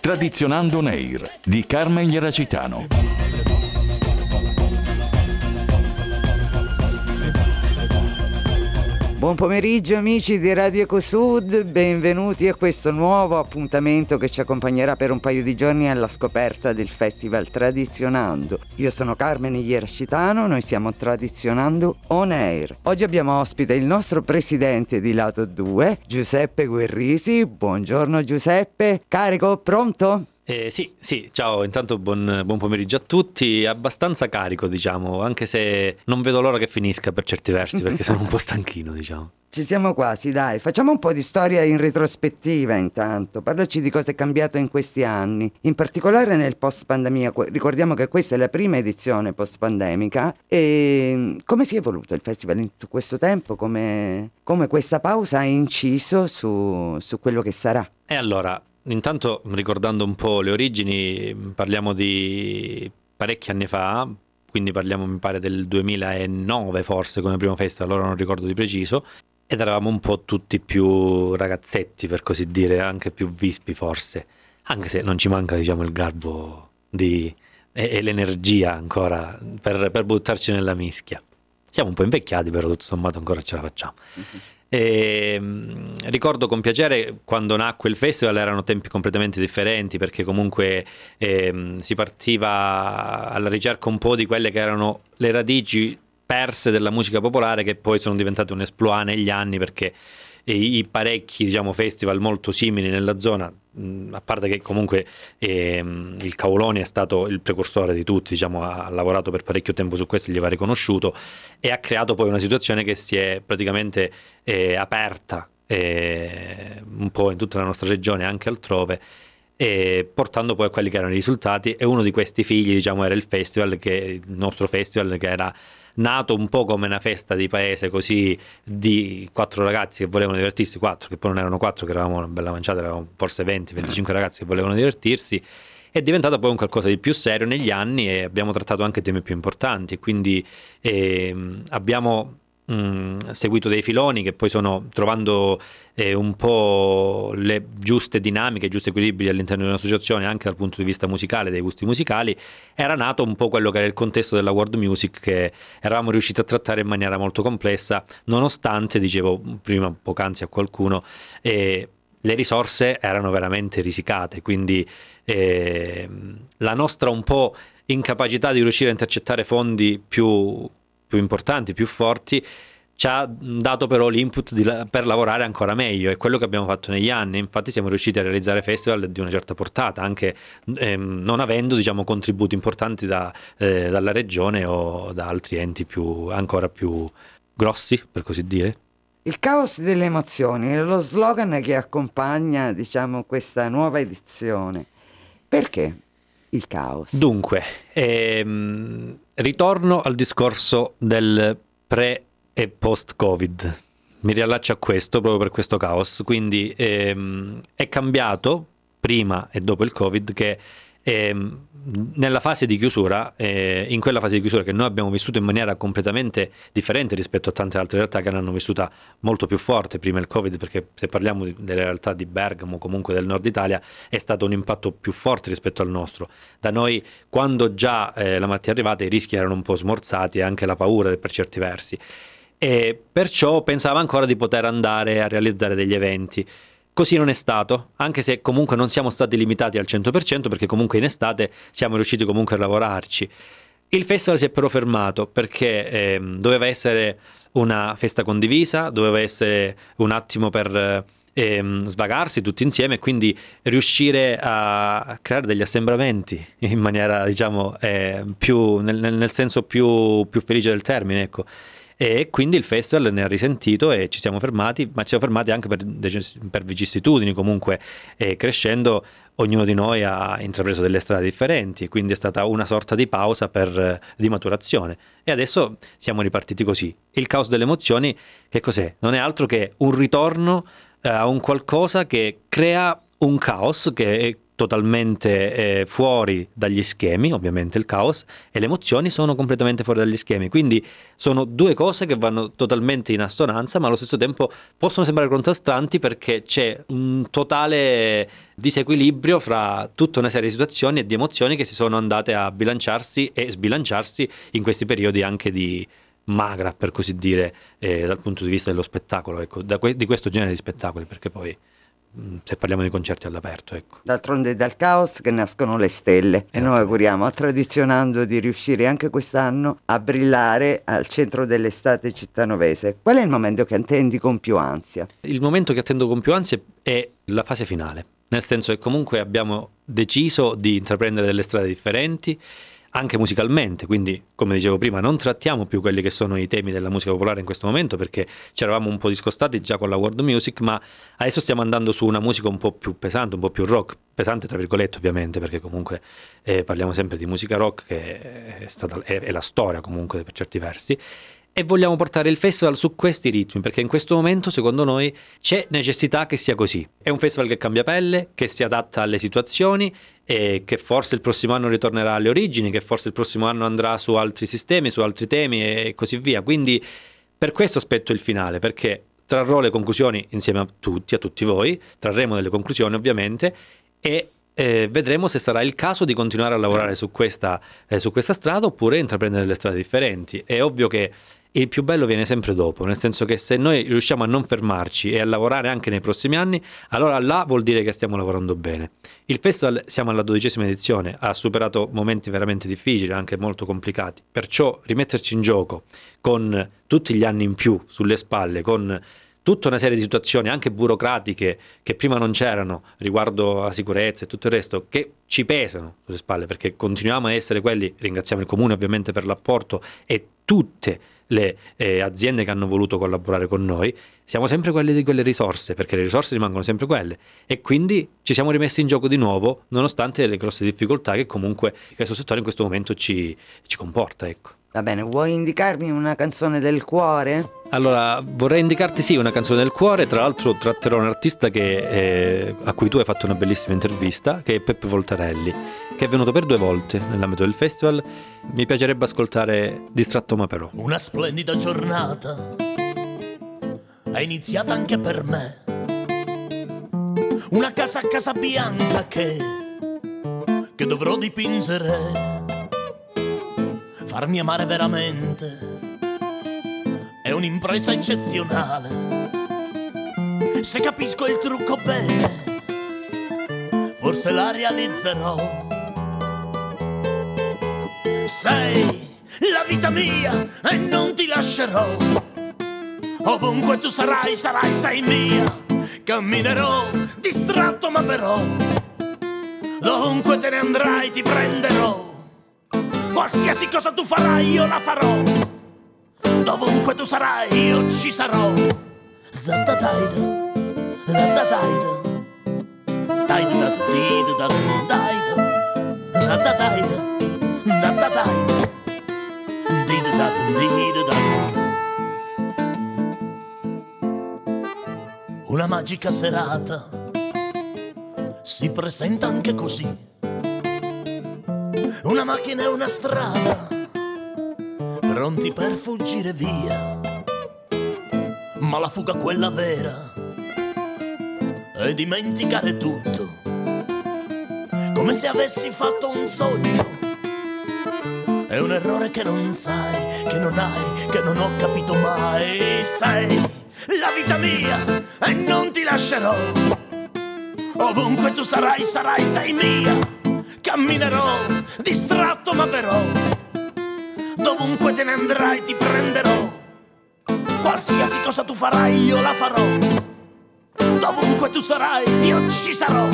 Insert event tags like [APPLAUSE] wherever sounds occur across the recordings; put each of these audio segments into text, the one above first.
Tradizionando Neir di Carmen Ieracitano. Buon pomeriggio amici di Radio Ecosud, benvenuti a questo nuovo appuntamento che ci accompagnerà per un paio di giorni alla scoperta del Festival Tradizionando. Io sono Carmen Iercitano, noi siamo Tradizionando On Air. Oggi abbiamo ospite il nostro presidente di lato 2, Giuseppe Guerrisi. Buongiorno Giuseppe, carico, pronto? Eh, sì, sì, ciao, intanto buon, buon, pomeriggio a tutti, abbastanza carico diciamo, anche se non vedo l'ora che finisca per certi versi perché sono un po' stanchino diciamo. [LAUGHS] Ci siamo quasi, dai, facciamo un po' di storia in retrospettiva intanto, parlaci di cosa è cambiato in questi anni, in particolare nel post pandemia, ricordiamo che questa è la prima edizione post pandemica e come si è evoluto il festival in tutto questo tempo, come, come questa pausa ha inciso su, su quello che sarà? E allora, Intanto, ricordando un po' le origini, parliamo di parecchi anni fa, quindi parliamo mi pare del 2009 forse come primo festival, allora non ricordo di preciso, ed eravamo un po' tutti più ragazzetti per così dire, anche più vispi forse, anche se non ci manca diciamo il garbo di, e, e, l'energia ancora per, per, buttarci nella mischia. Siamo un po' invecchiati però tutto sommato ancora ce la facciamo. Mm-hmm. E, mm, ricordo con piacere quando nacque il festival erano tempi completamente differenti perché comunque eh, si partiva alla ricerca un po' di quelle che erano le radici perse della musica popolare che poi sono diventate un esploit negli anni perché i, i parecchi diciamo, festival molto simili nella zona a parte che comunque ehm, il Caoloni è stato il precursore di tutti, diciamo, ha lavorato per parecchio tempo su questo, gli va riconosciuto e ha creato poi una situazione che si è praticamente eh, aperta eh, un po' in tutta la nostra regione e anche altrove e portando poi a quelli che erano i risultati e uno di questi figli diciamo era il festival che il nostro festival che era nato un po' come una festa di paese così di quattro ragazzi che volevano divertirsi, quattro che poi non erano quattro che eravamo una bella manciata, eravamo forse 20-25 ragazzi che volevano divertirsi è diventata poi un qualcosa di più serio negli anni e abbiamo trattato anche temi più importanti, quindi eh, abbiamo mm, seguito dei filoni che poi sono trovando eh, un po' le giuste dinamiche, i giusti equilibri all'interno di un'associazione anche dal punto di vista musicale, dei gusti musicali, era nato un po' quello che era il contesto della world music che eravamo riusciti a trattare in maniera molto complessa, nonostante, dicevo prima poc'anzi a qualcuno, eh, le risorse erano veramente risicate, quindi eh, la nostra un po' incapacità di riuscire a intercettare fondi più più importanti, più forti, ci ha dato però l'input la- per lavorare ancora meglio, è quello che abbiamo fatto negli anni, infatti siamo riusciti a realizzare festival di una certa portata, anche ehm, non avendo diciamo, contributi importanti da, eh, dalla regione o da altri enti più, ancora più grossi, per così dire. Il caos delle emozioni è lo slogan che accompagna diciamo, questa nuova edizione. Perché il caos? Dunque, ehm, ritorno al discorso del pre e post Covid. Mi riallaccio a questo proprio per questo caos. Quindi ehm, è cambiato prima e dopo il Covid che ehm, nella fase di chiusura, eh, in quella fase di chiusura che noi abbiamo vissuto in maniera completamente differente rispetto a tante altre realtà che l'hanno vissuta molto più forte prima del Covid, perché se parliamo di, delle realtà di Bergamo, comunque del nord Italia, è stato un impatto più forte rispetto al nostro. Da noi, quando già eh, la è arrivata, i rischi erano un po' smorzati e anche la paura per certi versi. E perciò pensava ancora di poter andare a realizzare degli eventi. Così non è stato, anche se comunque non siamo stati limitati al 100% perché comunque in estate siamo riusciti comunque a lavorarci. Il festival si è però fermato perché eh, doveva essere una festa condivisa, doveva essere un attimo per eh, svagarsi tutti insieme e quindi riuscire a creare degli assembramenti in maniera diciamo eh, più nel, nel senso più, più, felice del termine ecco e quindi il festival ne ha risentito e ci siamo fermati, ma ci siamo fermati anche per, per vicissitudini comunque, e crescendo ognuno di noi ha intrapreso delle strade differenti, quindi è stata una sorta di pausa per, di maturazione e adesso siamo ripartiti così. Il caos delle emozioni che cos'è? Non è altro che un ritorno eh, a un qualcosa che crea un caos che totalmente eh, fuori dagli schemi, ovviamente il caos, e le emozioni sono completamente fuori dagli schemi. Quindi sono due cose che vanno totalmente in assonanza, ma allo stesso tempo possono sembrare contrastanti perché c'è un totale disequilibrio fra tutta una serie di situazioni e di emozioni che si sono andate a bilanciarsi e sbilanciarsi in questi periodi anche di magra, per così dire, eh, dal punto di vista dello spettacolo, ecco, que- di questo genere di spettacoli, perché poi se parliamo di concerti all'aperto. Ecco. D'altronde è dal caos che nascono le stelle e noi auguriamo Tradizionando di riuscire anche quest'anno a brillare al centro dell'estate cittanovese. Qual è il momento che attendi con più ansia? Il momento che attendo con più ansia è la fase finale, nel senso che comunque abbiamo deciso di intraprendere delle strade differenti anche musicalmente, quindi come dicevo prima non trattiamo più quelli che sono i temi della musica popolare in questo momento perché ci eravamo un po' discostati già con la world music, ma adesso stiamo andando su una musica un po' più pesante, un po' più rock, pesante tra virgolette ovviamente perché comunque eh, parliamo sempre di musica rock che è, stata, è, è la storia comunque per certi versi e vogliamo portare il festival su questi ritmi perché in questo momento secondo noi c'è necessità che sia così. È un festival che cambia pelle, che si adatta alle situazioni e che forse il prossimo anno ritornerà alle origini, che forse il prossimo anno andrà su altri sistemi, su altri temi e così via. Quindi per questo aspetto il finale perché trarrò le conclusioni insieme a tutti, a tutti voi, trarremo delle conclusioni ovviamente e eh, vedremo se sarà il caso di continuare a lavorare su questa, eh, su questa strada oppure intraprendere delle strade differenti. È ovvio che il più bello viene sempre dopo, nel senso che se noi riusciamo a non fermarci e a lavorare anche nei prossimi anni, allora là vuol dire che stiamo lavorando bene. Il festival, siamo alla dodicesima edizione, ha superato momenti veramente difficili, anche molto complicati, perciò rimetterci in gioco con tutti gli anni in più sulle spalle, con tutta una serie di situazioni anche burocratiche che prima non c'erano riguardo alla sicurezza e tutto il resto che ci pesano sulle spalle perché continuiamo a essere quelli, ringraziamo il comune ovviamente per l'apporto e tutte le eh, aziende che hanno voluto collaborare con noi, siamo sempre quelli di quelle risorse, perché le risorse rimangono sempre quelle. E quindi ci siamo rimessi in gioco di nuovo, nonostante le grosse difficoltà che comunque questo settore in questo momento ci, ci comporta. Ecco. Va bene, vuoi indicarmi una canzone del cuore? Allora, vorrei indicarti sì una canzone del cuore, tra l'altro tratterò un artista che, eh, a cui tu hai fatto una bellissima intervista, che è Peppe Voltarelli, che è venuto per due volte nell'ambito del festival. Mi piacerebbe ascoltare Distratto ma però. Una splendida giornata è iniziata anche per me. Una casa a casa bianca che, che dovrò dipingere farmi amare veramente è un'impresa eccezionale. Se capisco il trucco bene, forse la realizzerò. Sei la vita mia e non ti lascerò. Ovunque tu sarai, sarai, sei mia. Camminerò distratto ma però. Dovunque te ne andrai ti prenderò Qualsiasi cosa tu farai, io la farò. Dovunque tu sarai, io ci sarò. Zattataida, zattataida. Taida da tida da daida. Zattataida, zattataida. Dida da dida da. Una magica serata si presenta anche così una macchina e una strada, pronti per fuggire via. Ma la fuga quella vera è dimenticare tutto, come se avessi fatto un sogno. È un errore che non sai, che non hai, che non ho capito mai. Sei la vita mia e non ti lascerò. Ovunque tu sarai, sarai, sei mia. Camminerò, distratto ma però, dovunque te ne andrai ti prenderò, qualsiasi cosa tu farai io la farò, dovunque tu sarai io ci sarò,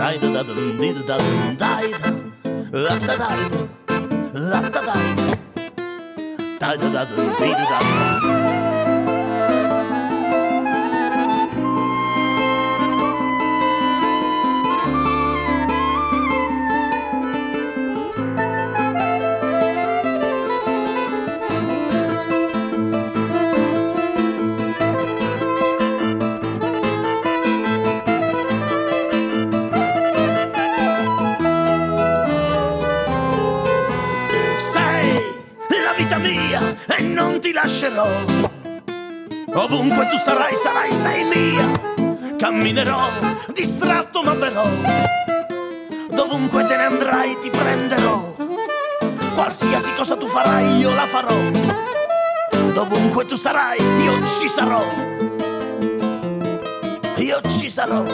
ダイダダダンディダダダンダイダラッタダイダラッタダイダダイダダダンディダダダン。Dum. via e non ti lascerò. Ovunque tu sarai, sarai, sei mia. Camminerò, distratto ma però. Dovunque te ne andrai ti prenderò. Qualsiasi cosa tu farai, io la farò. Dovunque tu sarai, io ci sarò. Io ci sarò.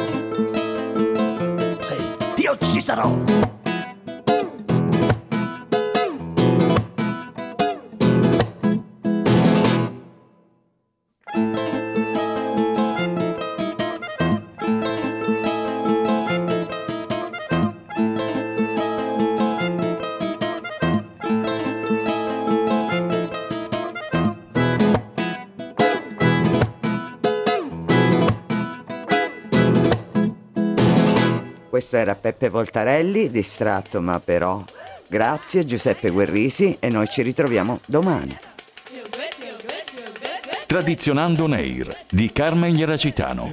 Sì, io ci sarò. Questo era Peppe Voltarelli, distratto ma però. Grazie Giuseppe Guerrisi e noi ci ritroviamo domani. Tradizionando Neir di Carmen Ieracitano.